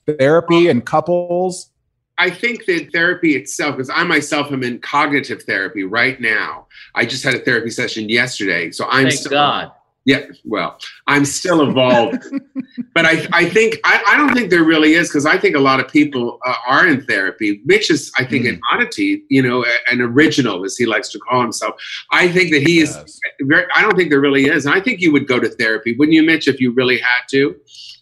therapy and couples? I think that therapy itself, because I myself am in cognitive therapy right now. I just had a therapy session yesterday, so I'm Thank still God. Yeah. Well, I'm still evolved, but I I think I, I don't think there really is because I think a lot of people uh, are in therapy. Mitch is I think an oddity, you know, a- an original as he likes to call himself. I think that he is. Very, I don't think there really is, and I think you would go to therapy, wouldn't you, Mitch, if you really had to?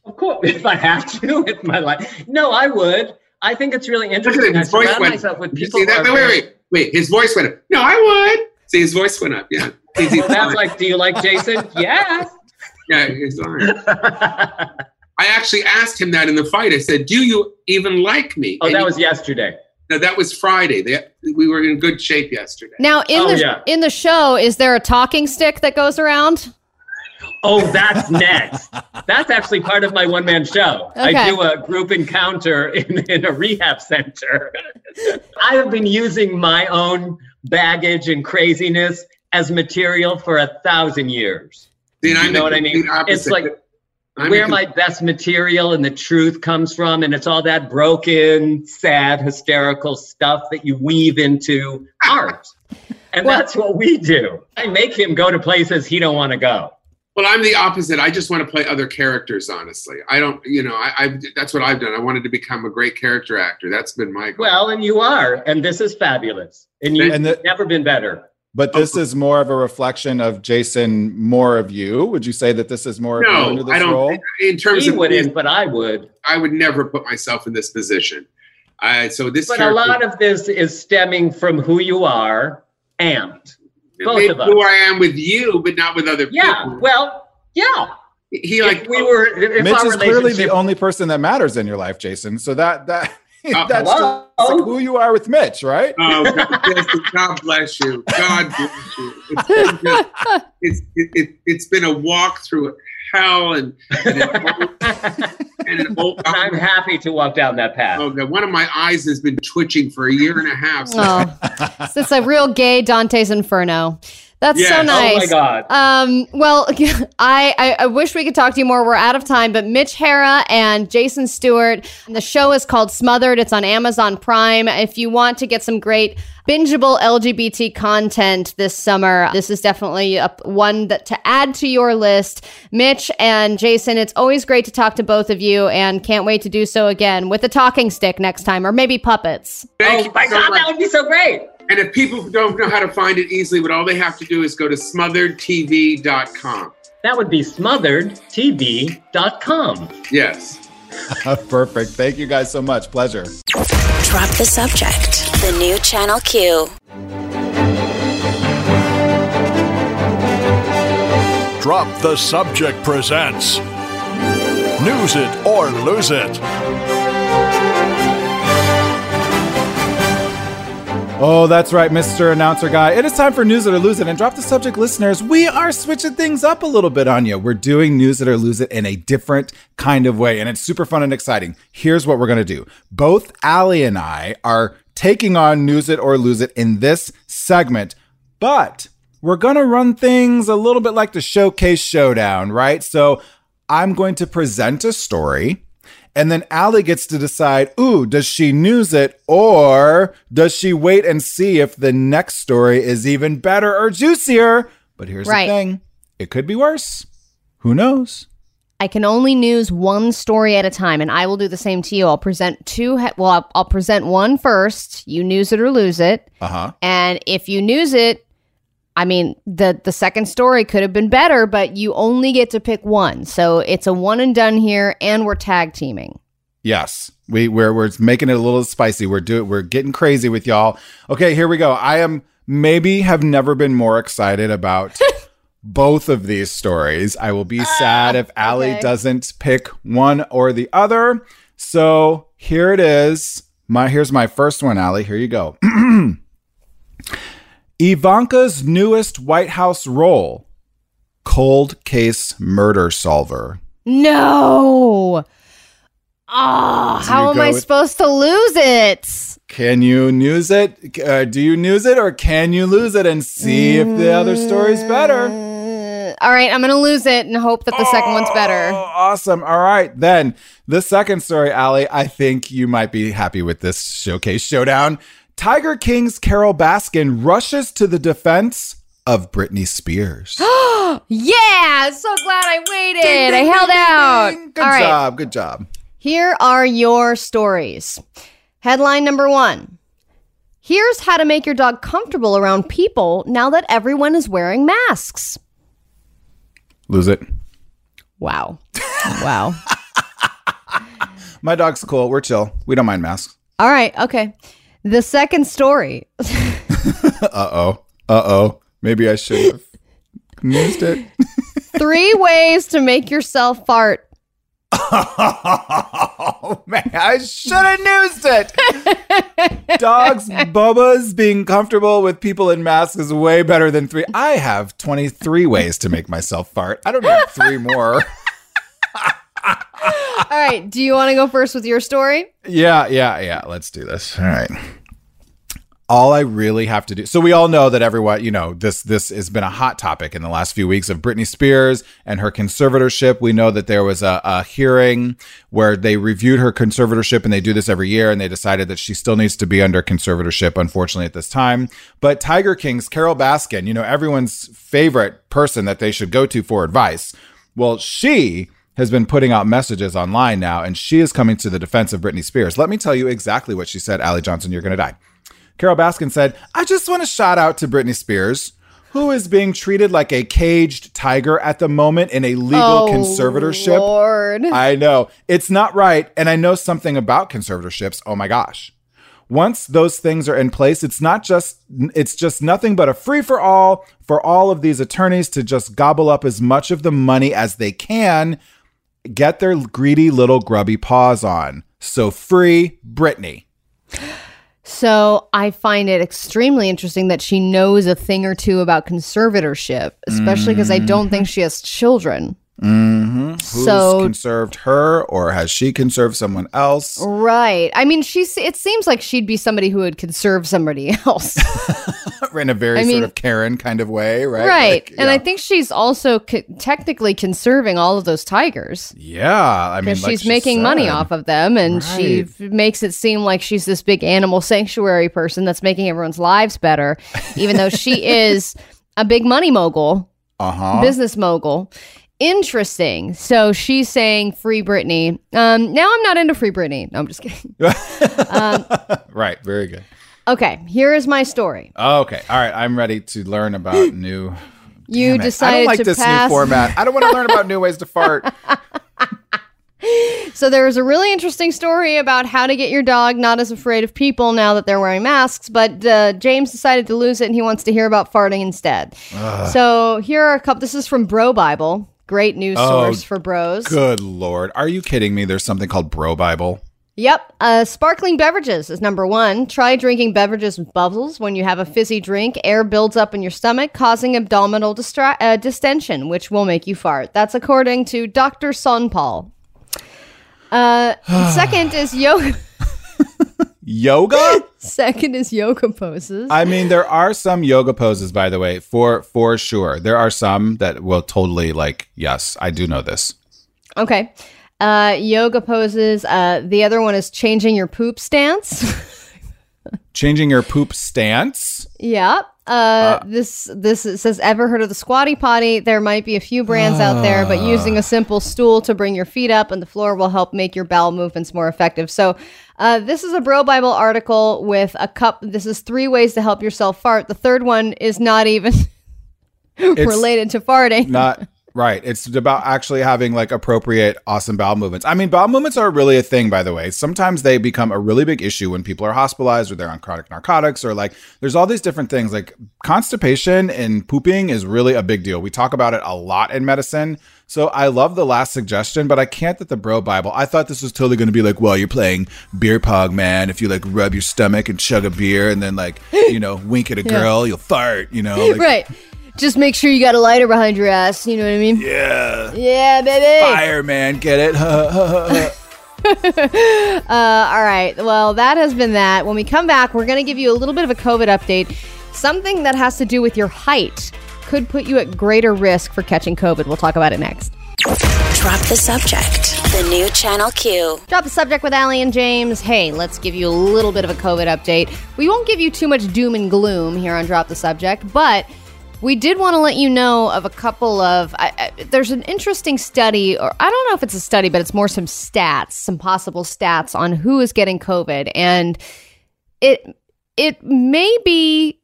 Of course, if I have to with my life. No, I would. I think it's really Look at interesting. I his voice surround went. myself with You people. see that? who No, wait, very- wait, wait. His voice went up. No, I would. See, his voice went up. Yeah. He's, he's Well, that's like, do you like Jason? yes. yeah, he's fine. I actually asked him that in the fight. I said, "Do you even like me?" oh, And that he- was yesterday. no, that was Friday. They, we were in good shape yesterday. Now in Oh, the yeah. in the show, is there a talking stick that goes around? Oh, that's next. That's actually part of my one man show. Okay. I do a group encounter in, in a rehab center. I have been using my own baggage and craziness as material for a thousand years. And You know what I mean? It's like I'm where my best material and the truth comes from, and it's all that broken, sad, hysterical stuff that you weave into art. And Well- that's what we do. I make him go to places he don't want to go. Well, I'm the opposite. I just want to play other characters. Honestly, I don't. You know, I, I that's what I've done. I wanted to become a great character actor. That's been my goal. Well, and you are, and this is fabulous. And you've And the- never been better. But this is more of a reflection of Jason, more of you. Would you say that this is more of you into no, this I don't. role? In terms He of, wouldn't, but I would. I would never put myself in this position. I so this. But a lot of this is stemming from who you are and both of us. who I am with you, but not with other yeah. people. Well, yeah. he like if we were if Mitch our is clearly the only person that matters in your life, Jason. So that that Uh, that's hello? just like who you are with Mitch, right? Oh, God, bless you. God bless you. God bless you. It's been, just, it's, it, it, it's been a walk through hell and, and, an, and an old, I'm happy to walk down that path. oh God, one of my eyes has been twitching for a year and a half. So Oh, it's a real gay Dante's Inferno. That's so Yes. nice. Oh my god. Um, well, I, I I wish we could talk to you more. We're out of time, but Mitch Hara and Jason Stuart. and The show is called Smothered. It's on Amazon Prime. If you want to get some great bingeable LGBT content this summer, this is definitely a, one that to add to your list. Mitch and Jason, it's always great to talk to both of you, and can't wait to do so again with a talking stick next time, or maybe puppets. thank oh you my so god, much. that would be so great. And if people don't know how to find it easily, what all they have to do is go to smotheredtv.com. That would be smotheredtv.com. Yes. Perfect. Thank you guys so much. Pleasure. Drop the subject. The new Channel Q. Drop the Subject presents News It or Lose It. Oh, that's right, Mr. Announcer Guy. It is time for News It or Lose It. And drop the subject, listeners. We are switching things up a little bit on you. We're doing News It or Lose It in a different kind of way, and it's super fun and exciting. Here's what we're going to do both Allie and I are taking on News It or Lose It in this segment, but we're going to run things a little bit like the Showcase Showdown, right? So I'm going to present a story. And then Allie gets to decide, ooh, does she news it or does she wait and see if the next story is even better or juicier? But here's Right. the thing it could be worse. Who knows? I can only news one story at a time, and I will do the same to you. I'll present two. He- well, I'll, I'll present one first. You news it or lose it, Uh huh. and if you news it, I mean the the second story could have been better, but you only get to pick one. So it's a one and done here, and we're tag teaming. Yes. We, we're, we're making it a little spicy. We're doing, we're getting crazy with y'all. Okay, here we go. I am maybe have never been more excited about both of these stories. I will be ah, sad if Allie okay. doesn't pick one or the other. So here it is. My here's my first one, Allie. Here you go. Ivanka's newest White House role: cold case murder solver. No. Oh, Do how am I with- supposed to lose it? Can you news it? Uh, do you news it or can you lose it and see if the other story's better? Uh, all right, I'm going to lose it and hope that the second one's Oh, better. awesome. All right. Then the second story, Allie, I think you might be happy with this showcase showdown. Tiger King's Carole Baskin rushes to the defense of Britney Spears. Yeah, so glad I waited. I held out. Good All right. job. Good job. Here are your stories. Headline number one Here's how to make your dog comfortable around people now that everyone is wearing masks. Lose it. Wow. Wow. My dog's cool. We're chill. We don't mind masks. All right. Okay. The second story. Uh oh. Uh oh. Maybe I should have used it. Three ways to make yourself fart. Oh man, I should have used it. Dogs, Bubba's being comfortable with people in masks is way better than three. I have 23 ways to make myself fart. I don't need three more. All right. Do you want to go first with your story? Yeah, yeah, yeah. Let's do this. All right. All I really have to do. So we all know that everyone, you know, this this has been a hot topic in the last few weeks of Britney Spears and her conservatorship. We know that there was a, a hearing where they reviewed her conservatorship, and they do this every year, and they decided that she still needs to be under conservatorship. Unfortunately, at this time, but Tiger King's Carole Baskin, you know, everyone's favorite person that they should go to for advice. Well, she has been putting out messages online now, and she is coming to the defense of Britney Spears. Let me tell you exactly what she said, Allie Johnson, you're going to die. Carole Baskin said, I just want to shout out to Britney Spears, who is being treated like a caged tiger at the moment in a legal Oh, conservatorship. Lord. I know. It's not right. And I know something about conservatorships. Oh my gosh. Once those things are in place, it's not just it's just nothing but a free for all for all of these attorneys to just gobble up as much of the money as they can, get their greedy little grubby paws on. So free Britney. So I find it extremely interesting that she knows a thing or two about conservatorship, especially because I don't think she has children. Mm-hmm. Who's So- conserved her, or has she conserved someone else? Right. I mean, she's. It seems like she'd be somebody who would conserve somebody else. In a very I mean- sort of Karen kind of way, right? right. Like, And I think she's also co- technically conserving all of those tigers. yeah, I mean, like she's she making money off of them and she f- makes it seem like she's this big animal sanctuary person that's making everyone's lives better even though she is a big money mogul Uh-huh. business mogul interesting so she's saying free britney um now i'm not into free britney no i'm just kidding right, very good. okay here is my story Okay, all right, I'm ready to learn about new. you decided I don't like to this pass new format. I don't want to learn about new ways to fart. So there was a really interesting story about how to get your dog not as afraid of people now that they're wearing masks, but uh, James decided to lose it and he wants to hear about farting instead. So here are a couple. This is from Bro Bible, great news Oh, source for bros. Good lord, are you kidding me? There's something called Bro Bible. Yep. Uh, sparkling beverages is number one. Try drinking beverages with bubbles. When you have a fizzy drink, air builds up in your stomach, causing abdominal distra- uh, distension, which will make you fart. That's according to Dr. Sonpal. Uh, second is yoga. Yoga? Second is yoga poses. I mean, there are some yoga poses, by the way, for for sure. There are some that will totally like. Yes, I do know this. Okay. Uh, yoga poses. Uh, the other one is changing your poop stance. Changing your poop stance. yeah. Uh, this this says ever heard of the squatty potty? There might be a few brands out there, but using a simple stool to bring your feet up and the floor will help make your bowel movements more effective. So, uh, this is a Bro Bible article with a cup. This is three ways to help yourself fart. The third one is not even related to farting. Not. Right. It's about actually having like appropriate, awesome bowel movements. I mean, bowel movements are really a thing, by the way. Sometimes they become a really big issue when people are hospitalized or they're on chronic narcotics or like there's all these different things. Like constipation and pooping is really a big deal. We talk about it a lot in medicine. So I love the last suggestion, but I can't that the bro Bible. I thought this was totally going to be like, well, you're playing beer pong, man. If you like rub your stomach and chug a beer and then like, you know, wink at a girl, you'll fart, you know. Like, right. Just make sure you got a lighter behind your ass. You know what I mean? Yeah. Yeah, baby. Fire, man. Get it? Uh, all right. Well, that has been that. When we come back, we're going to give you a little bit of a COVID update. Something that has to do with your height could put you at greater risk for catching COVID. We'll talk about it next. Drop the subject. The new Channel Q. Drop the subject with Allie and James. Hey, let's give you a little bit of a COVID update. We won't give you too much doom and gloom here on Drop the Subject, but we did want to let you know of a couple of. I, I, there's an interesting study, or I don't know if it's a study, but it's more some stats, some possible stats on who is getting COVID, and it it may be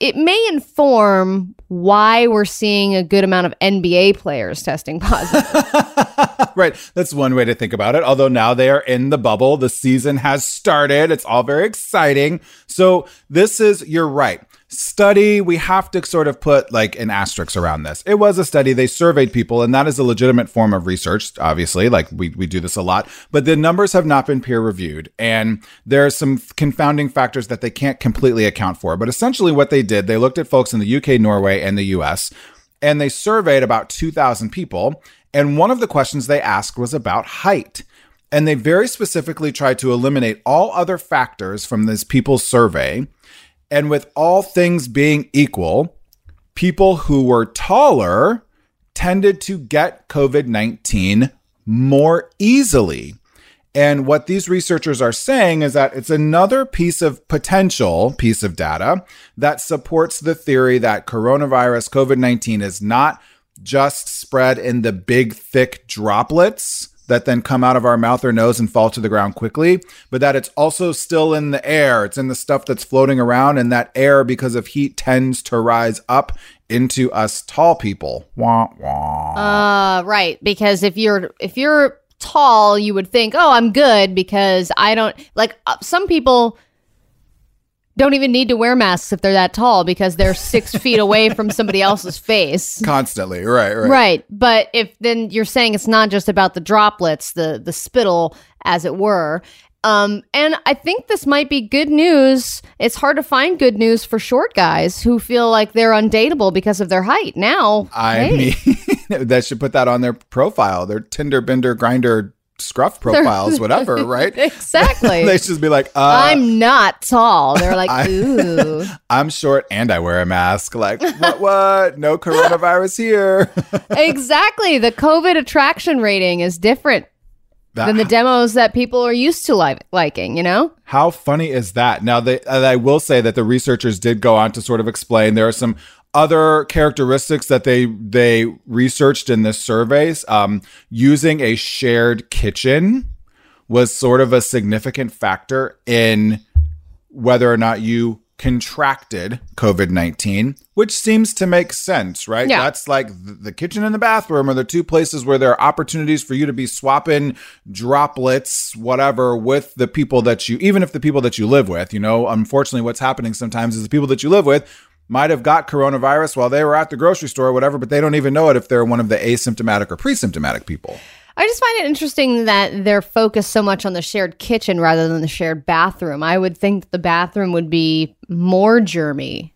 it may inform why we're seeing a good amount of NBA players testing positive. right. That's one way to think about it. Although now they are in the bubble, the season has started. It's all very exciting. So, this is, you're right study, we have to sort of put like an asterisk around this. It was a study, they surveyed people, and that is a legitimate form of research, obviously. Like we, we do this a lot, but the numbers have not been peer reviewed. And there are some confounding factors that they can't completely account for. But essentially, what they did, they looked at folks in the UK, Norway, and the US, and they surveyed about 2,000 people. And one of the questions they asked was about height. And they very specifically tried to eliminate all other factors from this people's survey and with all things being equal, people who were taller tended to get COVID 19 more easily. And what these researchers are saying is that it's another piece of potential piece of data that supports the theory that coronavirus COVID 19 is not just spread in the big, thick droplets that then come out of our mouth or nose and fall to the ground quickly, but that it's also still in the air. It's in the stuff that's floating around, and that air, because of heat, tends to rise up into us tall people. Wah wah. Uh, right. Because if you're if you're tall, you would think, oh, I'm good because I don't like uh, some people don't even need to wear masks if they're that tall because they're six feet away from somebody else's face constantly. Right, right, right. But if then you're saying it's not just about the droplets, the the spittle, as it were. Um, and I think this might be good news. It's hard to find good news for short guys who feel like they're undateable because of their height. Now, I hey. mean, that should put that on their profile, their Tinder, Bender, Grindr scruff profiles, whatever, right? exactly. they should be like, uh, I'm not tall. They're like, ooh. I'm short and I wear a mask. Like, what, what? No coronavirus here. exactly. The COVID attraction rating is different that, than the demos that people are used to li- liking, you know? How funny is that? Now, they, I will say that the researchers did go on to sort of explain there are some other characteristics that they they researched in this surveys um, using a shared kitchen was sort of a significant factor in whether or not you contracted COVID 19, which seems to make sense, right? Yeah. That's like the kitchen and the bathroom are the two places where there are opportunities for you to be swapping droplets, whatever, with the people that you, even if the people that you live with, you know, unfortunately, what's happening sometimes is the people that you live with might have got coronavirus while they were at the grocery store or whatever, but they don't even know it if they're one of the asymptomatic or pre-symptomatic people. I just find it interesting that they're focused so much on the shared kitchen rather than the shared bathroom. I would think that the bathroom would be more germy.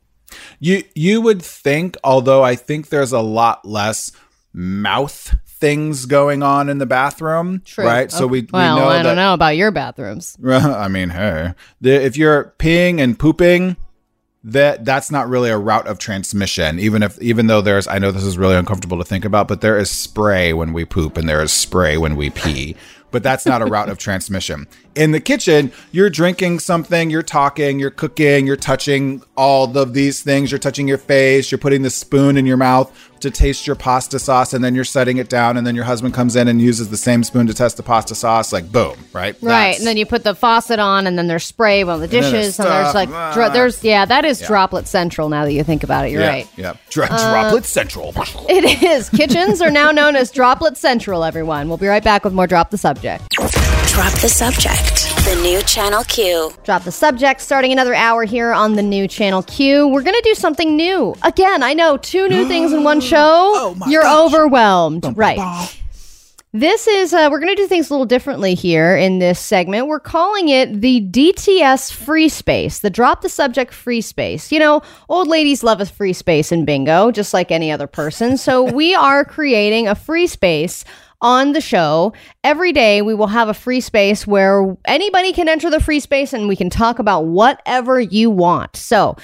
You you would think, although I think there's a lot less mouth things going on in the bathroom, True. right? So oh, we, well, we know I that, don't know about your bathrooms. I mean, hey, the, if you're peeing and pooping, that that's not really a route of transmission even if even though there's i know this is really uncomfortable to think about but there is spray when we poop and there is spray when we pee but that's not a route of transmission in the kitchen you're drinking something you're talking you're cooking you're touching all of these things you're touching your face you're putting the spoon in your mouth to taste your pasta sauce and then you're setting it down and then your husband comes in and uses the same spoon to test the pasta sauce like boom right Right, That's- and then you put the faucet on, and then there's spray on the then there's dishes, and there's, like, dro- there's yeah, that is droplet central. Now that you think about it, you're yeah, right. yeah Dro- uh, droplet central It is. Kitchens are now known as droplet central. Everyone, we'll be right back with more. Drop the subject. Drop the subject. The new Channel Q. Drop the subject. Starting another hour here on the new channel Q. We're gonna do something new again. I know two new things in one show. Oh my You're gosh. overwhelmed, right? This is, uh, we're going to do things a little differently here in this segment. We're calling it the DTS free space, the drop the subject free space. You know, old ladies love a free space in bingo, just like any other person. So we are creating a free space on the show. Every day we will have a free space where anybody can enter the free space and we can talk about whatever you want. So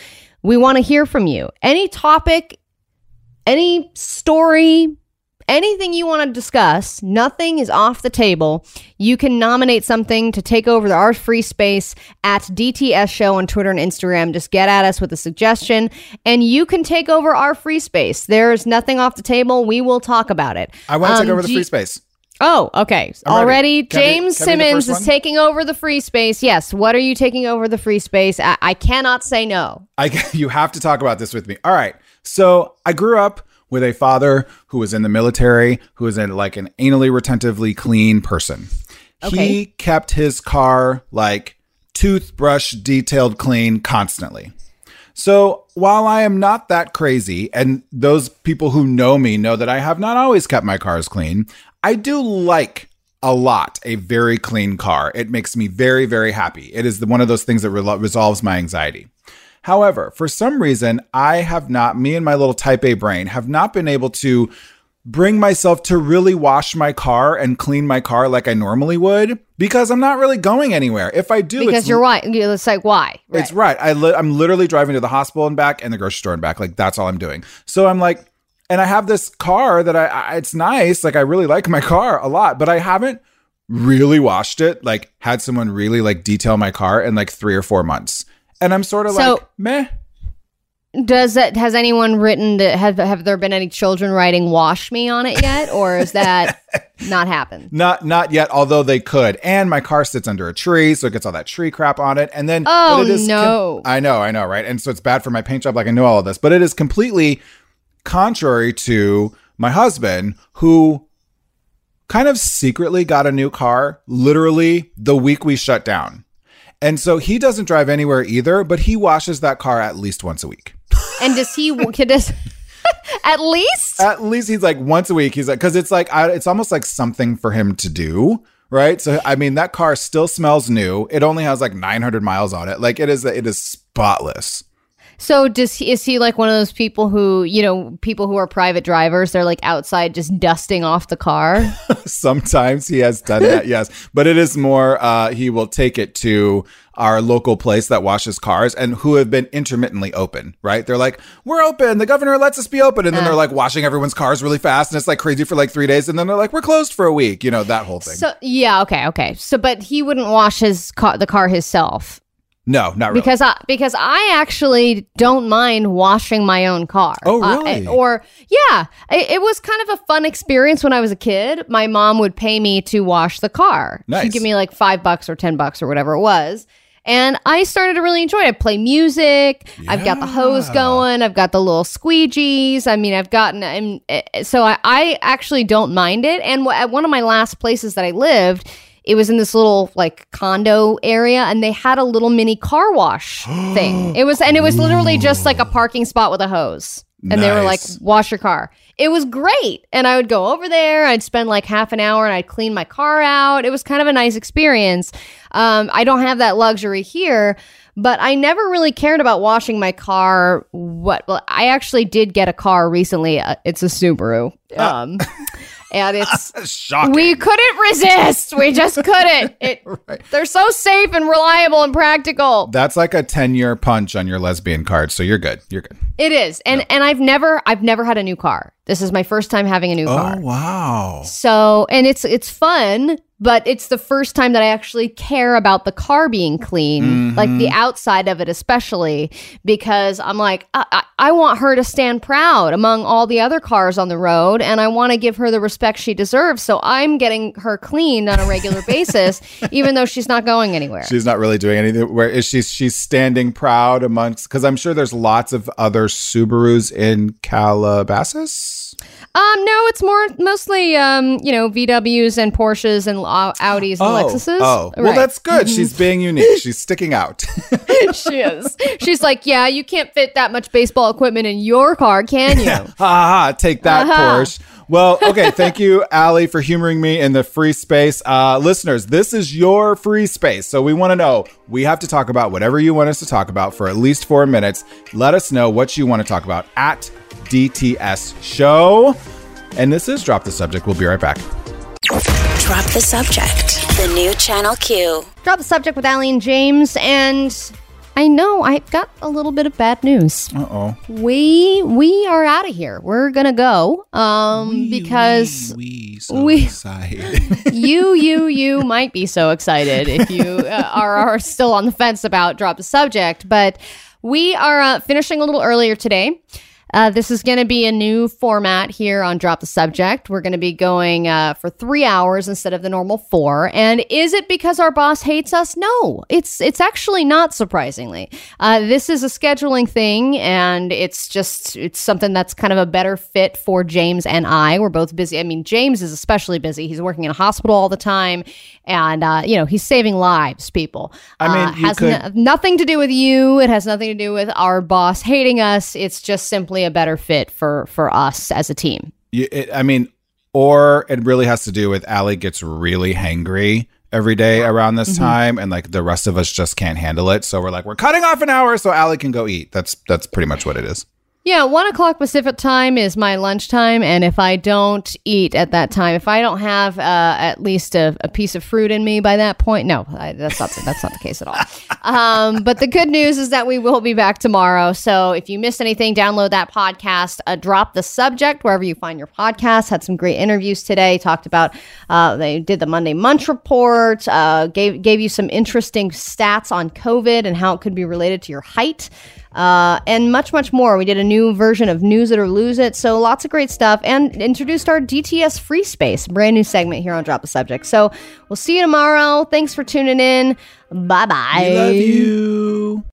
we want to hear from you. Any topic, any story, anything you want to discuss, nothing is off the table. You can nominate something to take over our free space at DTS Show on Twitter and Instagram. Just get at us with a suggestion and you can take over our free space. There's nothing off the table. We will talk about it. i want to take Um, over the do free space Oh, okay. I'm. Already, James be Simmons is taking over the free space. Yes. What are you taking over the free space? I, I cannot say no. I you have to talk about this with me. All right. So I grew up with a father who was in the military, who was in like an anally retentively clean person. Okay. He kept his car like toothbrush detailed clean constantly. So while I am not that crazy, and those people who know me know that I have not always kept my cars clean, I do like a lot a very clean car. It makes me very, very happy. It is the, one of those things that re- resolves my anxiety. However, for some reason, I have not, me and my little type A brain have not been able to bring myself to really wash my car and clean my car like I normally would because I'm not really going anywhere. If I do, Because you're right. It's like, why? Right. it's right. I li- I'm literally driving to the hospital and back and the grocery store and back. Like that's all I'm doing. So I'm like, and I have this car that I, I it's nice. Like I really like my car a lot, but I haven't really washed it. Like had someone really like detail my car in like three or four months. And I'm sort of So- like, meh. Does that has anyone written that have have there been any children writing "wash me" on it yet, or is that not happened? Not not yet, although they could. And my car sits under a tree, so it gets all that tree crap on it. And then Oh, but it oh, is no. I know, I know, right? And so it's bad for my paint job. Like I know all of this, but it is completely contrary to my husband, who kind of secretly got a new car literally the week we shut down. And so he doesn't drive anywhere either, but he washes that car at least once a week. And does he? Does at least? At least he's like once a week. He's like, because it's like, I, it's almost like something for him to do. Right. So, I mean, that car still smells new. It only has like 900 miles on it. Like it is, it is spotless. So does he? Is he like one of those people who you know, people who are private drivers? They're like outside just dusting off the car. Sometimes he has done that. yes. But it is more, uh, he will take it to our local place that washes cars and who have been intermittently open, right? They're like, we're open. The governor lets us be open. And then they're like washing everyone's cars really fast. And it's like crazy for like three days. And then they're like, we're closed for a week, you know, that whole thing. So yeah, okay, okay. So, but he wouldn't wash his car, the car himself, no, not really. because I because I actually don't mind washing my own car. Oh, Uh, really? or yeah, it, it was kind of a fun experience when I was a kid. My mom would pay me to wash the car. Nice. She'd give me like five bucks or ten bucks or whatever it was. And I started to really enjoy it. I play music. I've got the hose going. I've got the little squeegees. I mean, I've gotten, and uh, so I, I actually don't mind it. And w- at one of my last places that I lived, it was in this little like condo area, and they had a little mini car wash thing. It was, and it was literally just like a parking spot with a hose. And they were like, wash your car. It was great. And I would go over there, I'd spend like half an hour and I'd clean my car out. It was kind of a nice experience. Um, I don't have that luxury here, but I never really cared about washing my car. What? Well, I actually did get a car recently. Uh, it's a Subaru. Um, and it's Shocking. we couldn't resist. We just couldn't. It, They're so safe and reliable and practical. That's like a 10 year punch on your lesbian card. So you're good. You're good. It is. And and I've never I've never had a new car. This is my first time having a new oh, car. Oh, wow. So, and it's it's fun but it's the first time that I actually care about the car being clean, like the mm-hmm. outside of it, especially because I'm like, I, I, I want her to stand proud among all the other cars on the road, and I want to give her the respect she deserves. So I'm getting her cleaned on a regular basis, even though she's not going anywhere. She's not really doing anything. Where is she? She's standing proud amongst because I'm sure there's lots of other Subarus in Calabasas. Um, no, it's more mostly um, you know, VWs and Porsches and Au- Audis and Lexuses. oh, well, Right. that's good. She's being unique. She's sticking out. she is. She's like, yeah, you can't fit that much baseball equipment in your car, can you? ha ha ha! Take that, Uh-huh. Porsche. Well, okay. Thank you, Allie, for humoring me in the free space. Uh, listeners, this is your free space. So we want to know. We have to talk about whatever you want us to talk about for at least four minutes. Let us know what you want to talk about at DTS Show. And this is Drop the Subject. We'll be right back. Drop the subject. The new Channel Q. Drop the subject with Allie and James, and I know I've got a little bit of bad news. Uh oh. We we are out of here. We're gonna go. Um, because we, so we- excited. you you you might be so excited if you uh, are, are still on the fence about drop the subject but we are uh, finishing a little earlier today uh, this is going to be a new format here on Drop the Subject. We're going to be going uh, for three hours instead of the normal four. And is it because our boss hates us? No, it's it's actually not. Surprisingly, uh, this is a scheduling thing, and it's just it's something that's kind of a better fit for James and I. We're both busy. I mean, James is especially busy. He's working in a hospital all the time, and uh, you know he's saving lives. People. I mean, Uh, has could- no- nothing to do with you. It has nothing to do with our boss hating us. It's just simply a better fit for for us as a team. You, it, I mean, or it really has to do with ali gets really hangry every day around this Mm-hmm. time, and like the rest of us just can't handle it. So we're like, we're cutting off an hour so ali can go eat. That's that's pretty much what it is. Yeah, one o'clock Pacific time is my lunchtime, and if I don't eat at that time, if I don't have uh, at least a, a piece of fruit in me by that point, no, I, that's not that's not the case at all. Um, but the good news is that we will be back tomorrow. So if you missed anything, download that podcast. Uh, drop the subject wherever you find your podcast. Had some great interviews today. Talked about uh, they did the Monday Munch report. Uh, gave gave you some interesting stats on COVID and how it could be related to your height uh, and much, much more. We did a new version of News It or Lose It. So lots of great stuff and introduced our DTS free space, brand new segment here on Drop the Subject. So we'll see you tomorrow. Thanks for tuning in. Bye bye. Love you.